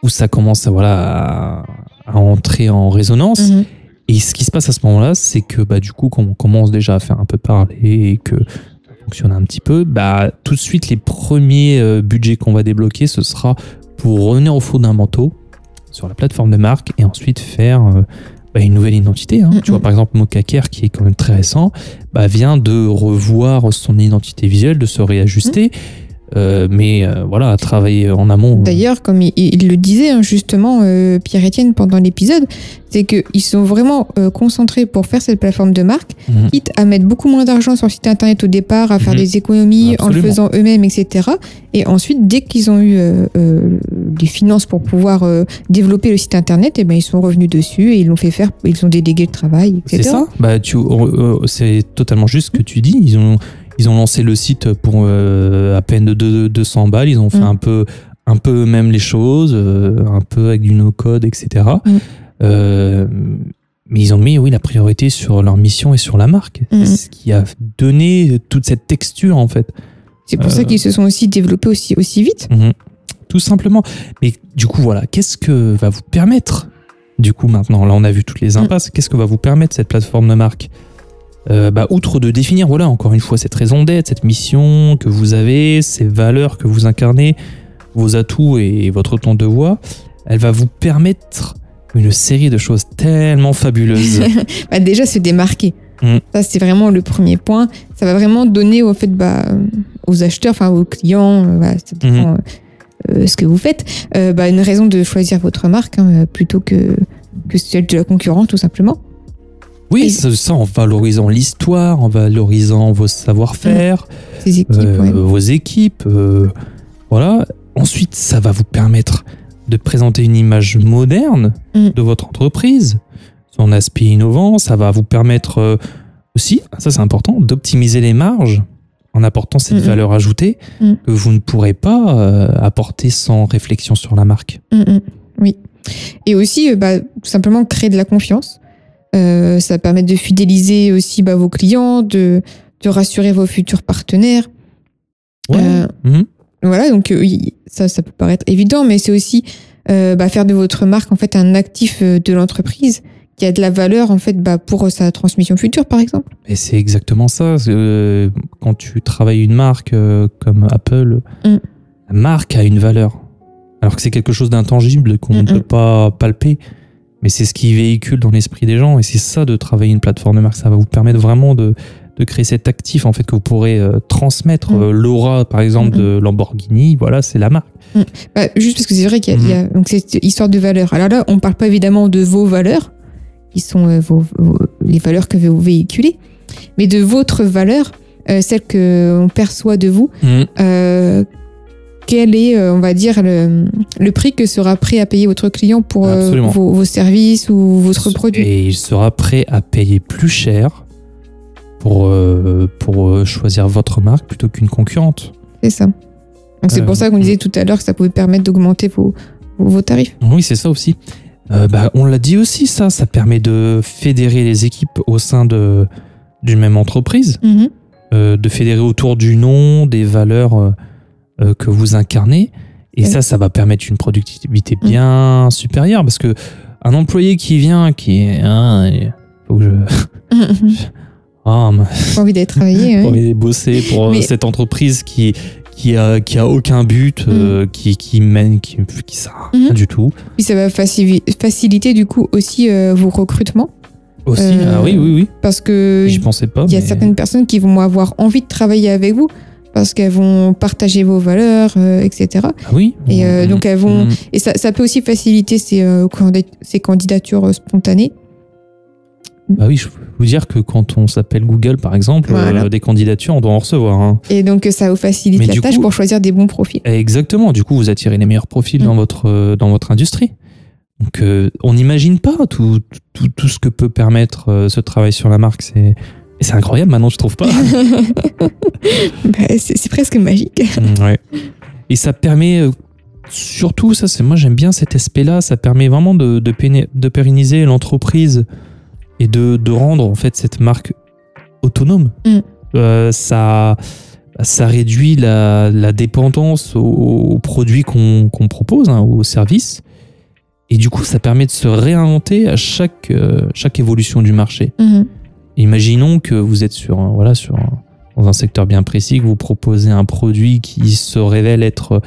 B: où ça commence à, voilà, à, à entrer en résonance.
A: Mhm.
B: Et ce qui se passe à ce moment-là, c'est que bah, du coup, quand on commence déjà à faire un peu parler et que fonctionne un petit peu, bah, tout de suite, les premiers euh, budgets qu'on va débloquer, ce sera pour revenir au fondamentaux sur la plateforme de marque et ensuite faire euh, bah, une nouvelle identité. hein. Tu vois, par exemple, Mokaker, qui est quand même très récent, bah, vient de revoir son identité visuelle, de se réajuster. Euh, mais euh, voilà, à travailler en amont.
A: D'ailleurs, comme il, il le disait hein, justement euh, Pierre-Etienne pendant l'épisode, c'est qu'ils sont vraiment euh, concentrés pour faire cette plateforme de marque,
B: Mhm.
A: quitte à mettre beaucoup moins d'argent sur le site internet au départ, à faire
B: Mhm.
A: des économies en le faisant eux-mêmes, etc. Et ensuite, dès qu'ils ont eu euh, des finances pour pouvoir développer le site internet, et ben ils sont revenus dessus et ils l'ont fait faire, ils ont délégué le travail, etc.
B: C'est ça bah, tu, C'est totalement juste ce que tu dis. Ils ont, ils ont lancé le site pour euh, à peine de deux- 200 balles. Ils ont fait
A: Mm.
B: un peu un peu eux-mêmes les choses, euh, un peu avec du no-code, etc.
A: Mm.
B: Euh, mais ils ont mis, oui, la priorité sur leur mission et sur la marque.
A: Mm.
B: C'est ce qui a donné toute cette texture, en fait.
A: C'est pour ça qu'ils se sont aussi développés aussi, aussi vite.
B: Mhm. Tout simplement. Mais du coup, voilà, qu'est-ce que va vous permettre, du coup, maintenant, là, on a vu toutes les impasses, qu'est-ce que va vous permettre cette plateforme de marque? Euh, bah, Outre de définir, voilà, encore une fois, cette raison d'être, cette mission que vous avez, ces valeurs que vous incarnez, vos atouts et votre ton de voix, elle va vous permettre une série de choses tellement fabuleuses.
A: Bah, déjà se démarquer.
B: Mm.
A: Ça, c'est vraiment le premier point. Ça va vraiment donner au fait, bah, aux acheteurs, enfin aux clients, euh, ça
B: Mhm.
A: dépend euh, ce que vous faites, euh, bah, une raison de choisir votre marque hein, plutôt que, que celle de la concurrence, tout simplement.
B: Oui, ça, ça, en valorisant l'histoire, en valorisant vos savoir-faire.
A: Équipes,
B: euh,
A: ouais.
B: vos équipes. euh, voilà. Ensuite, ça va vous permettre de présenter une image moderne
A: Mm.
B: de votre entreprise, son aspect innovant. Ça va vous permettre euh, aussi, ça c'est important, d'optimiser les marges en apportant cette valeur ajoutée
A: Mhm.
B: que vous ne pourrez pas euh, apporter sans réflexion sur la marque.
A: Mm, mm. Oui. Et aussi, bah, tout simplement créer de la confiance. Euh, ça permet de fidéliser aussi bah, vos clients, de, de rassurer vos futurs partenaires. Euh,
B: Mhm.
A: Voilà, donc euh, oui, ça, ça peut paraître évident, mais c'est aussi euh, bah, faire de votre marque en fait un actif de l'entreprise qui a de la valeur en fait bah, pour sa transmission future, par exemple.
B: Et c'est exactement ça. euh, quand tu travailles une marque euh, comme Apple,
A: Mm.
B: la marque a une valeur. Alors que c'est quelque chose d'intangible qu'on ne
A: Mm,
B: peut
A: mm.
B: pas palper. Mais c'est ce qui véhicule dans l'esprit des gens. Et c'est ça de travailler une plateforme de marque. Ça va vous permettre vraiment de, de créer cet actif en fait que vous pourrez euh, transmettre.
A: Mm.
B: Euh, L'aura, par exemple,
A: Mm,
B: de Lamborghini, voilà, c'est la marque.
A: Bah, juste parce que c'est vrai qu'il y a, y a- donc cette histoire de valeur. Alors là, on parle pas évidemment de vos valeurs, qui sont euh, vos, vos- les valeurs que vous véhiculez, mais de votre valeur, celle que on perçoit de vous.
B: Mm.
A: Quel est, euh, on va dire, le, le prix que sera prêt à payer votre client pour euh, vos, vos services ou votre produit?
B: Et il sera prêt à payer plus cher pour, euh, pour choisir votre marque plutôt qu'une concurrente.
A: C'est ça. Donc c'est pour ça qu'on disait tout à l'heure que ça pouvait permettre d'augmenter vos, vos, tarifs.
B: Oui, c'est ça aussi. Euh, bah, on l'a dit aussi, ça, ça permet de fédérer les équipes au sein de, d'une même entreprise,
A: Mhm.
B: euh, de fédérer autour du nom, des valeurs euh, que vous incarnez. Et ça, ça va permettre une productivité bien supérieure parce que un employé qui vient, qui est. hein, faut que je. Mais-
A: Pas envie d'aller travailler. ouais.
B: pour aller bosser pour euh,
A: Mais-
B: cette entreprise qui qui a qui a aucun but euh, qui qui mène qui qui sert à rien
A: Mhm.
B: du tout
A: Puis ça va faci- faciliter du coup aussi euh, vos recrutements.
B: aussi ah oui oui oui
A: Parce que
B: j'y pensais pas
A: il y a
B: mais-
A: certaines personnes qui vont avoir envie de travailler avec vous parce qu'elles vont partager vos valeurs, euh, etc.
B: ah oui
A: Et euh,
B: Mhm.
A: donc elles vont
B: Mhm.
A: et ça, ça peut aussi faciliter ces, euh, ces candidatures spontanées.
B: bah oui je peux vous dire que quand on s'appelle Google par exemple
A: Voilà.
B: des candidatures on doit en recevoir hein.
A: Et donc ça vous facilite
B: Mais
A: la tâche
B: coup-
A: pour choisir des bons profils.
B: exactement du coup vous attirez les meilleurs profils dans votre euh, dans votre industrie donc on n'imagine pas tout, tout tout ce que peut permettre ce travail sur la marque c'est c'est incroyable maintenant je trouve pas
A: Bah, c'est presque magique.
B: Mm, Ouais. Et ça permet, euh, surtout, ça c'est moi j'aime bien cet aspect-là, ça permet vraiment de, de, péné- de pérenniser l'entreprise et de, de rendre en fait cette marque autonome.
A: Mm.
B: Euh, ça, ça réduit la, la dépendance aux, aux produits qu'on propose, hein, aux services. Et du coup, ça permet de se réinventer à chaque, euh, chaque évolution du marché.
A: Mhm.
B: Imaginons que vous êtes sur, voilà, sur dans un secteur bien précis, que vous proposez un produit qui se révèle être euh,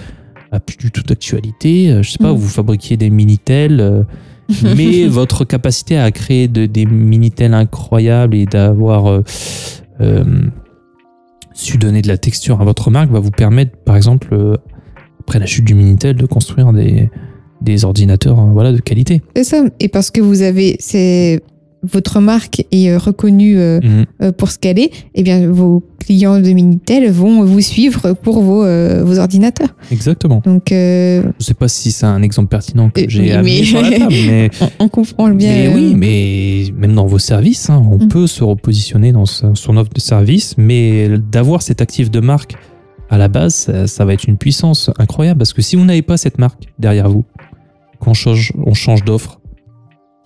B: à plus du tout d'actualité. Euh, Je sais pas,
A: Mhm.
B: vous fabriquez des Minitel, euh, mais votre capacité à créer de- des Minitel incroyables et d'avoir euh, euh, su donner de la texture à votre marque va vous permettre, par exemple, euh, après la chute du Minitel, de construire des, des ordinateurs euh, voilà, de qualité.
A: C'est ça. Et parce que vous avez, c'est votre marque est euh, reconnue euh,
B: Mhm.
A: euh, pour ce qu'elle est, eh bien vos clients de Minitel vont vous suivre pour vos, euh, vos ordinateurs.
B: Exactement.
A: Donc euh,
B: Je sais pas si c'est un exemple pertinent que
A: Euh,
B: j'ai amené
A: mais-
B: sur la table, mais,
A: on, on comprend bien.
B: mais
A: euh,
B: oui, mais même dans vos services, hein, on
A: Mm.
B: peut se repositionner dans son offre de service, mais d'avoir cet actif de marque à la base, ça, ça va être une puissance incroyable parce que si vous n'avez pas cette marque derrière vous, qu'on change, on change d'offre,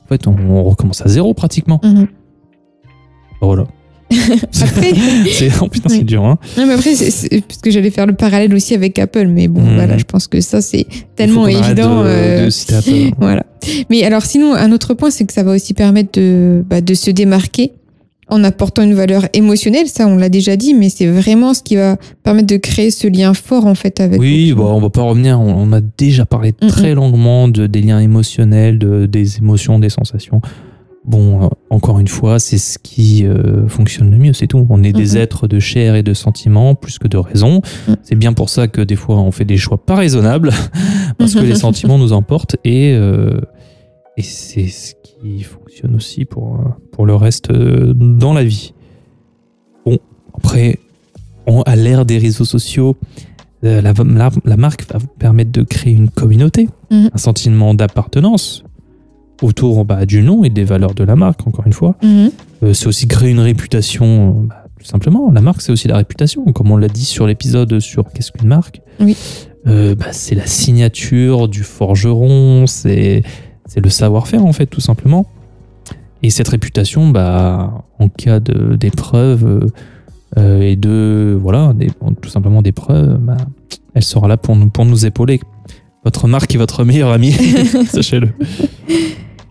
B: en fait, on, on recommence à zéro pratiquement.
A: mhm.
B: Voilà.
A: Après,
B: c'est oh putain, c'est dur. Hein.
A: non, mais après, c'est- parce que j'allais faire le parallèle aussi avec Apple, mais bon,
B: Mhm.
A: voilà, je pense que ça c'est tellement évident.
B: de-
A: euh,
B: de citer Apple.
A: Voilà. Mais alors, sinon, un autre point, c'est que ça va aussi permettre de, bah, de se démarquer en apportant une valeur émotionnelle. Ça, on l'a déjà dit, mais c'est vraiment ce qui va permettre de créer ce lien fort, en fait, avec.
B: Oui, bah, on va pas revenir. On, on a déjà parlé
A: Mm,
B: très longuement de, des liens émotionnels, de, des émotions, des sensations. Bon, euh, encore une fois, c'est ce qui euh, fonctionne le mieux, c'est tout. On est des êtres de chair et de sentiments plus que de raison.
A: Mm.
B: C'est bien pour ça que des fois on fait des choix pas raisonnables parce que les sentiments nous emportent et, euh, et c'est ce qui fonctionne aussi pour, euh, pour le reste euh, dans la vie. Bon, après, on- à l'ère des réseaux sociaux, euh, la, la- la marque va vous permettre de créer une communauté,
A: Mhm.
B: un sentiment d'appartenance. autour bah, du nom et des valeurs de la marque, encore une fois.
A: Mhm.
B: Euh, c'est aussi créer une réputation, bah, tout simplement. La marque, c'est aussi la réputation. Comme on l'a dit sur l'épisode sur Qu'est-ce qu'une marque?
A: Oui.
B: Euh, bah, c'est la signature du forgeron, c'est c'est le savoir-faire, en fait, tout simplement. Et cette réputation, bah, en cas de- d'épreuve euh, euh, et de. Voilà, des- tout simplement d'épreuve, bah, elle sera là pour nous, pour nous épauler. Votre marque est votre meilleur ami, sachez-le.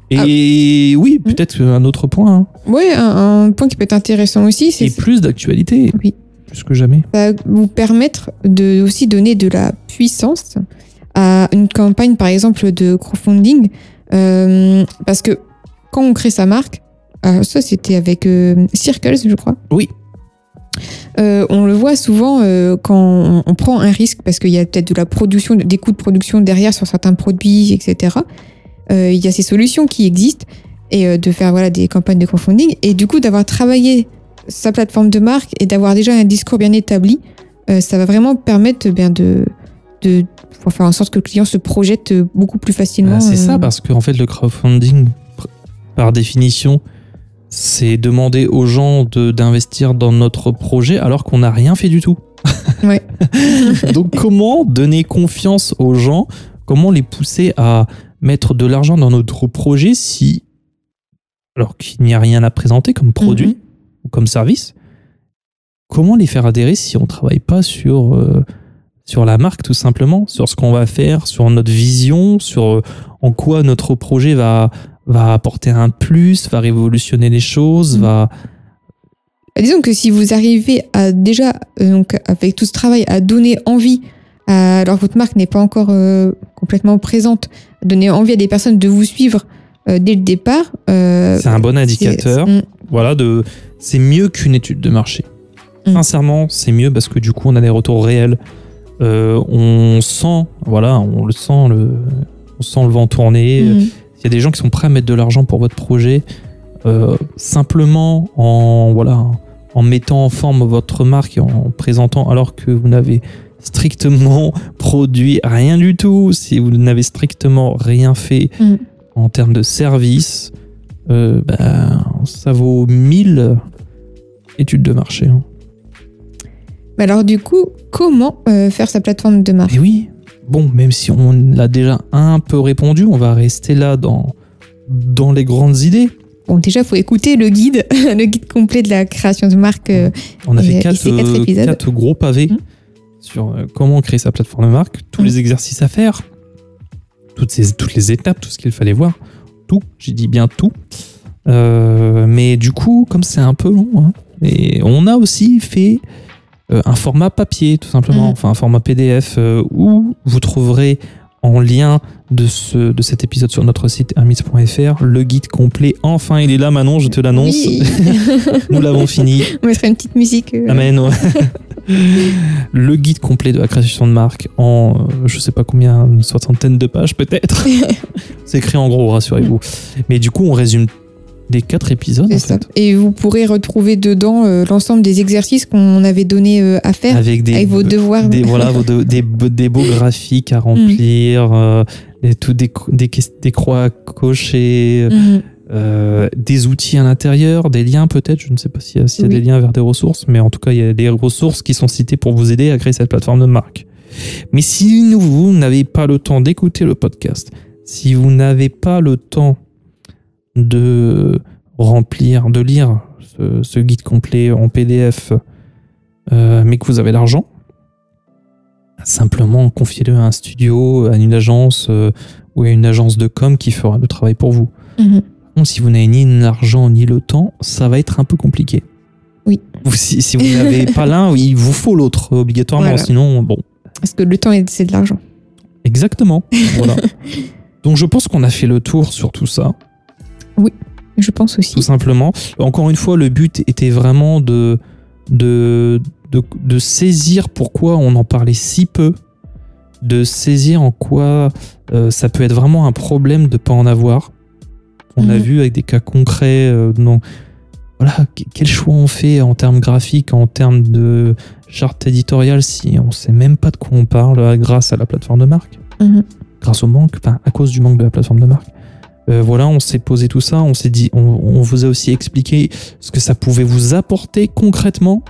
B: Et oui, peut-être un autre point. hein.
A: Ouais, un, un point qui peut être intéressant aussi, c'est
B: Et plus d'actualité.
A: Oui.
B: Plus que jamais.
A: va vous permettre de aussi donner de la puissance à une campagne, par exemple, de crowdfunding. Euh, parce que quand on crée sa marque, euh, ça c'était avec euh, Circles, je crois.
B: Oui.
A: Euh, on le voit souvent quand on, on prend un risque parce qu'il y a peut-être de la production, des coûts de production derrière sur certains produits, etc. Il y a ces solutions qui existent et de faire voilà des campagnes de crowdfunding et du coup d'avoir travaillé sa plateforme de marque et d'avoir déjà un discours bien établi, euh, ça va vraiment permettre eh bien de de pour faire en sorte que le client se projette euh, beaucoup plus facilement.
B: Bah, c'est
A: euh,
B: ça, parce qu'en fait, le crowdfunding, par définition, c'est demander aux gens d'investir dans notre projet alors qu'on n'a rien fait du tout.
A: Ouais.
B: Donc, comment donner confiance aux gens? Comment les pousser à mettre de l'argent dans notre projet si, alors qu'il n'y a rien à présenter comme produit
A: Mhm.
B: ou comme service Comment les faire adhérer si on ne travaille pas sur, euh, sur la marque, tout simplement, sur ce qu'on va faire, sur notre vision, sur euh, en quoi notre projet va, va apporter un plus, va révolutionner les choses,
A: Mhm.
B: va...
A: Bah, Disons que si vous arrivez à déjà, euh, donc, avec tout ce travail, à donner envie, à- alors que votre marque n'est pas encore euh, complètement présente, donner envie à des personnes de vous suivre euh, dès le départ. euh,
B: C'est un bon indicateur.
A: c'est- mm,
B: Voilà, de, c'est mieux qu'une étude de marché.
A: Mm.
B: Sincèrement, c'est mieux parce que du coup, on a des retours réels. Euh, on sent, voilà, on le sent, le, on sent le vent tourner.
A: mm.
B: Il y a des gens qui sont prêts à mettre de l'argent pour votre projet, euh, simplement en voilà, en mettant en forme votre marque et en présentant alors que vous n'avez strictement produit rien du tout, si vous n'avez strictement rien fait
A: Mm.
B: en termes de service, euh, bah, ça vaut 1000 études de marché. hein.
A: Mais alors du coup, comment euh, faire sa plateforme de marque?
B: Et oui, bon, même si on l'a déjà un peu répondu, on va rester là dans, dans les grandes idées.
A: Bon, déjà, faut écouter le guide, le guide complet de la création de marque. euh,
B: On a
A: Et-
B: fait
A: et
B: quatre,
A: quatre
B: euh, quatre gros pavés
A: Mm.
B: sur euh, comment créer sa plateforme de marque, tous
A: Mm.
B: les exercices à faire, toutes, ces, toutes les étapes, tout ce qu'il fallait voir. Tout, j'ai dit bien tout. Euh, mais du coup, comme c'est un peu long, hein, et on a aussi fait euh, un format papier, tout simplement,
A: Mm.
B: enfin un format PDF, euh, où vous trouverez en lien de, ce, de cet épisode sur notre site hermits.fr le guide complet. Enfin, il est là, Manon, je te l'annonce.
A: oui.
B: Nous l'avons fini.
A: On mettrait une petite musique. euh,
B: Amen. ouais. le guide complet de la création de marque en, euh, je sais pas combien, une soixantaine de pages peut-être. C'est écrit en gros, rassurez-vous. Mais du coup, on résume des quatre épisodes en fait,
A: Et vous pourrez retrouver dedans euh, l'ensemble des exercices qu'on avait donné euh, à faire
B: avec des,
A: avec vos devoirs.
B: des voilà vos de- des, be- des beaux graphiques à remplir, euh, et tout des, croix à cocher, euh, des outils à l'intérieur, des liens peut-être. Je ne sais pas s'il y a, s'il y a
A: Oui.
B: des liens vers des ressources, mais en tout cas, il y a des ressources qui sont citées pour vous aider à créer cette plateforme de marque. Mais si vous n'avez pas le temps d'écouter le podcast, si vous n'avez pas le temps de remplir, de lire ce, ce guide complet en PDF, euh, mais que vous avez l'argent, simplement confiez-le à un studio, à une agence euh, ou à une agence de com qui fera le travail pour vous.
A: Mhm.
B: Bon, si vous n'avez ni l'argent ni le temps, ça va être un peu compliqué.
A: Oui.
B: Si, si vous n'avez pas l'un, il vous faut l'autre obligatoirement.
A: Voilà.
B: Sinon, bon,
A: Parce que le temps, c'est de l'argent.
B: exactement. Voilà. Donc je pense qu'on a fait le tour sur tout ça,
A: Je pense aussi.
B: tout simplement. Encore une fois, le but était vraiment de, de, de, de saisir pourquoi on en parlait si peu, de saisir en quoi euh, ça peut être vraiment un problème de ne pas en avoir. On a
A: Mhm.
B: vu avec des cas concrets, euh, non, voilà, que- quel choix on fait en termes graphiques, en termes de charte éditoriale, si on sait même pas de quoi on parle euh, grâce à la plateforme de marque,
A: Mhm.
B: grâce au manque, enfin à cause du manque de la plateforme de marque. Euh, voilà, on s'est posé tout ça, on s'est dit, on, on vous a aussi expliqué ce que ça pouvait vous apporter concrètement.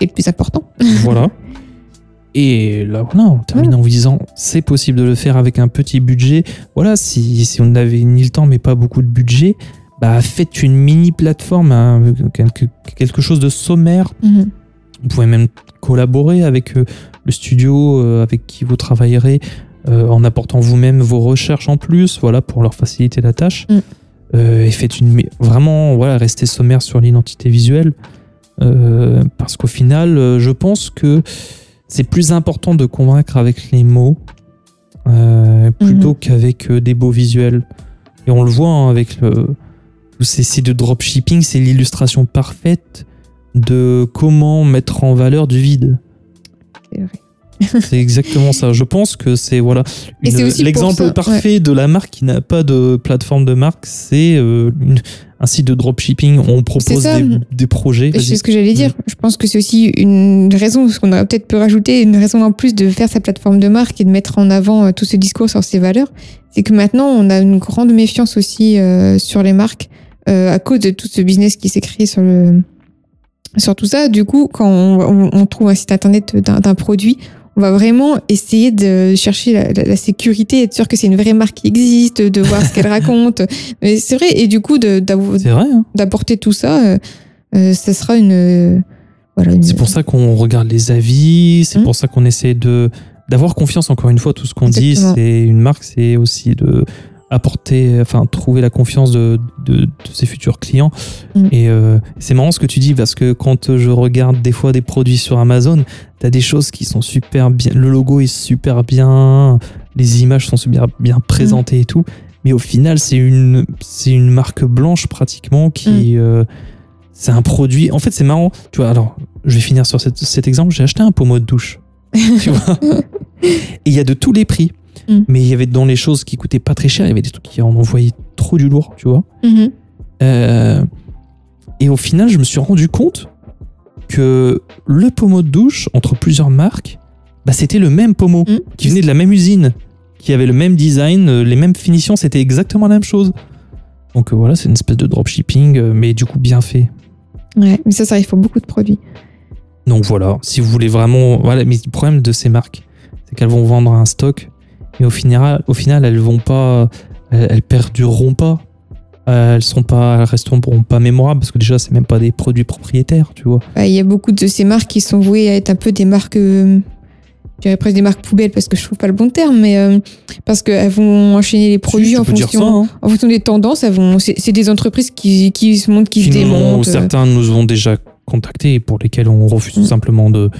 A: Et le plus important.
B: voilà. Et là, voilà, on termine en vous disant, c'est possible de le faire avec un petit budget. Voilà, si, si on n'avait ni le temps mais pas beaucoup de budget, bah faites une mini plateforme, hein, quelque, quelque chose de sommaire.
A: Mhm.
B: Vous pouvez même collaborer avec euh, le studio euh, avec qui vous travaillerez euh, en apportant vous-même vos recherches en plus, voilà, pour leur faciliter la tâche.
A: Mm.
B: Euh, et faites une vraiment, voilà, restez sommaire sur l'identité visuelle, Euh, parce qu'au final, je pense que c'est plus important de convaincre avec les mots plutôt qu'avec euh, des beaux visuels. Et on le voit hein, avec le, tous ces sites de dropshipping, c'est l'illustration parfaite de comment mettre en valeur du vide.
A: C'est vrai.
B: C'est exactement ça. Je pense que c'est voilà l'exemple parfait de la marque qui n'a pas de plateforme de marque. C'est euh, un site de dropshipping. On propose des, des projets.
A: C'est ce que j'allais dire.
B: Mm.
A: Je pense que c'est aussi une raison, ce qu'on aurait peut-être pu rajouter, une raison en plus de faire sa plateforme de marque et de mettre en avant euh, tout ce discours sur ses valeurs. C'est que maintenant, on a une grande méfiance aussi euh, sur les marques euh, à cause de tout ce business qui s'est créé sur le sur tout ça. Du coup, quand on, on- trouve un site internet d'un produit, on va vraiment essayer de chercher la, la- la sécurité, être sûr que c'est une vraie marque qui existe, de voir ce qu'elle raconte. Mais c'est vrai, et du coup,
B: hein.
A: d'apporter tout ça, euh, euh, ça sera une. voilà, une-
B: C'est pour ça qu'on regarde les avis. C'est
A: Mm.
B: pour ça qu'on essaie de d'avoir confiance. Encore une fois, tout ce qu'on dit, c'est une marque, c'est aussi de apporter, enfin trouver la confiance de, de, de ses futurs clients.
A: Mm.
B: Et euh, c'est marrant ce que tu dis parce que quand je regarde des fois des produits sur Amazon, t'as des choses qui sont super bien. Le logo est super bien, les images sont super bien présentées et tout. Mais au final, c'est une c'est une marque blanche pratiquement qui euh, c'est un produit. En fait, c'est marrant. Tu vois, alors je vais finir sur cette- cet exemple. J'ai acheté un pommeau de douche. tu vois. Et il y a de tous les prix.
A: Mm.
B: Mais il y avait dans les choses qui coûtaient pas très cher, il y avait des trucs qui en envoyaient trop du lourd, tu vois.
A: Mhm.
B: Euh, et au final, je me suis rendu compte que le pommeau de douche, entre plusieurs marques, bah, c'était le même pommeau,
A: Mm.
B: qui venait de la même usine, qui avait le même design, euh, les mêmes finitions, c'était exactement la même chose. Donc euh, voilà, c'est une espèce de dropshipping, euh, mais du coup bien fait.
A: Ouais, mais ça, ça arrive pour beaucoup de produits.
B: Donc voilà, si vous voulez vraiment... Voilà, mais le problème de ces marques, c'est qu'elles vont vendre un stock, mais au final, au final elles vont pas... Elles, elles perdureront pas. Euh, Elles sont pas, elles resteront pas mémorables parce que déjà c'est même pas des produits propriétaires, tu vois.
A: Il y a beaucoup de ces marques qui sont vouées à être un peu des marques. euh, je dirais presque des marques poubelles parce que je trouve pas le bon terme, mais euh, parce qu'elles vont enchaîner les produits
B: Si,
A: en
B: ça, hein.
A: en fonction des tendances. Elles vont, c'est des entreprises qui, qui se montrent, qui, se
B: Qui ont-
A: démontent.
B: certains nous ont déjà contactés pour lesquels on refuse
A: Mm.
B: tout simplement de,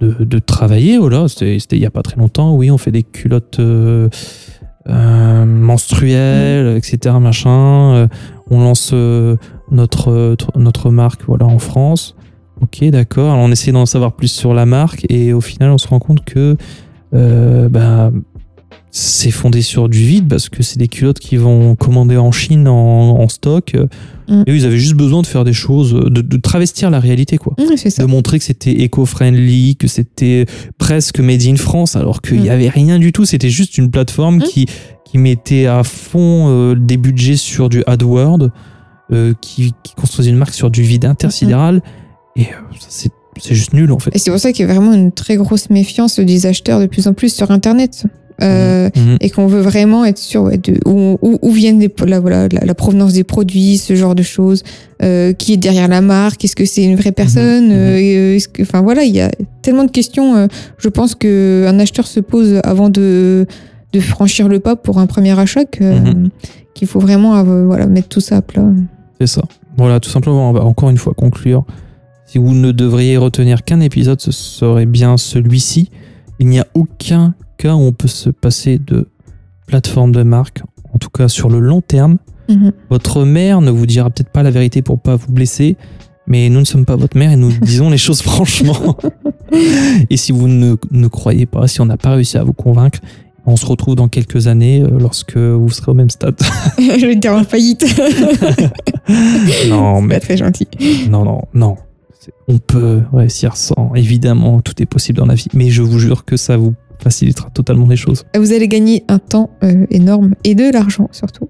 B: de, de travailler. Voilà, c'était c'était il y a pas très longtemps. Oui, on fait des culottes euh, euh, menstruelles, etc. Machin. Euh, on lance notre, tr- notre marque voilà, en France. Ok, d'accord. Alors on essaie d'en savoir plus sur la marque et au final, on se rend compte que euh, bah, c'est fondé sur du vide parce que c'est des culottes qui vont commander en Chine en, en stock.
A: Mm.
B: Et eux, ils avaient juste besoin de faire des choses, de, de travestir la réalité, quoi.
A: C'est ça.
B: De montrer que c'était éco-friendly, que c'était presque made in France, alors qu'il n'y
A: Mm.
B: avait rien du tout. C'était juste une plateforme
A: Mm.
B: qui, qui mettait à fond euh, des budgets sur du AdWord, euh, qui, qui construisait une marque sur du vide intersidéral. Et euh, c'est juste nul, en fait.
A: Et c'est pour ça qu'il y a vraiment une très grosse méfiance des acheteurs de plus en plus sur Internet. Euh,
B: Mhm.
A: et qu'on veut vraiment être sûr ouais, de où, où, où viennent la, voilà, la, la provenance des produits, ce genre de choses, euh, qui est derrière la marque, est-ce que c'est une vraie personne,
B: Mhm.
A: euh, et, est-ce que, enfin voilà, il y a tellement de questions. je pense que un acheteur se pose avant de de franchir le pas pour un premier achat que,
B: Mhm.
A: qu'il faut vraiment voilà mettre tout ça à plat.
B: C'est ça. Voilà, tout simplement, on va encore une fois conclure. Si vous ne devriez retenir qu'un épisode, ce serait bien celui-ci. Il n'y a aucun cas où on peut se passer de plateforme de marque, en tout cas sur le long terme.
A: Mhm.
B: Votre mère ne vous dira peut-être pas la vérité pour pas vous blesser, mais nous ne sommes pas votre mère et nous disons les choses franchement. et si vous ne, ne croyez pas, si on n'a pas réussi à vous convaincre, on se retrouve dans quelques années euh, lorsque vous serez au même stade.
A: je vais te dire en faillite.
B: non, mais
A: pas très gentil.
B: non, non, non. On peut réussir sans. Évidemment, tout est possible dans la vie, mais je vous jure que ça vous facilitera totalement les choses.
A: Vous allez gagner un temps euh, énorme et de l'argent surtout.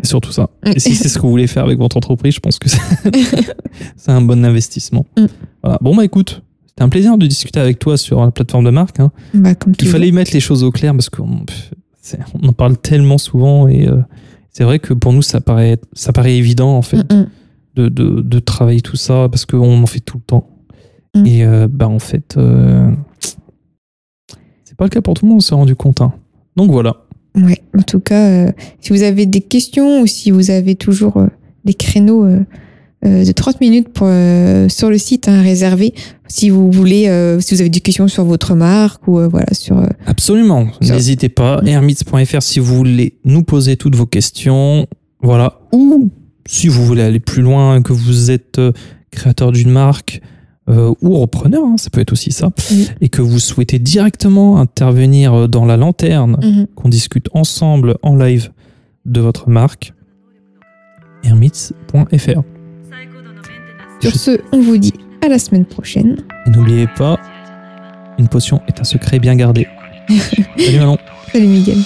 B: Et surtout ça. Et si c'est ce que vous voulez faire avec votre entreprise, je pense que c'est un bon investissement.
A: Mm.
B: Voilà. Bon, bah écoute, c'était un plaisir de discuter avec toi sur la plateforme de marque. hein.
A: Bah, comme
B: Il fallait mettre les choses au clair parce qu'on on en parle tellement souvent et euh, c'est vrai que pour nous, ça paraît, ça paraît évident en fait
A: Mm, mm.
B: De, de, de travailler tout ça parce qu'on en fait tout le temps.
A: Mm.
B: Et euh, bah en fait, euh, c'est pas le cas pour tout le monde, on s'est rendu compte. hein. Donc voilà.
A: Ouais, en tout cas, euh, si vous avez des questions ou si vous avez toujours euh, des créneaux de 30 minutes pour, sur le site hein, réservé, si vous voulez, si vous avez des questions sur votre marque ou voilà sur
B: Absolument. N'hésitez pas. Hermits.fr si vous voulez nous poser toutes vos questions. Voilà. Ou si vous voulez aller plus loin, que vous êtes euh, créateur d'une marque euh, ou repreneur, hein, ça peut être aussi ça, et que vous souhaitez directement intervenir euh, dans la lanterne,
A: mhm.
B: qu'on discute ensemble en live de votre marque, hermits.fr.
A: sur ce, on vous dit à la semaine prochaine.
B: Et n'oubliez pas, une potion est un secret bien gardé. Salut Manon.
A: Salut Miguel.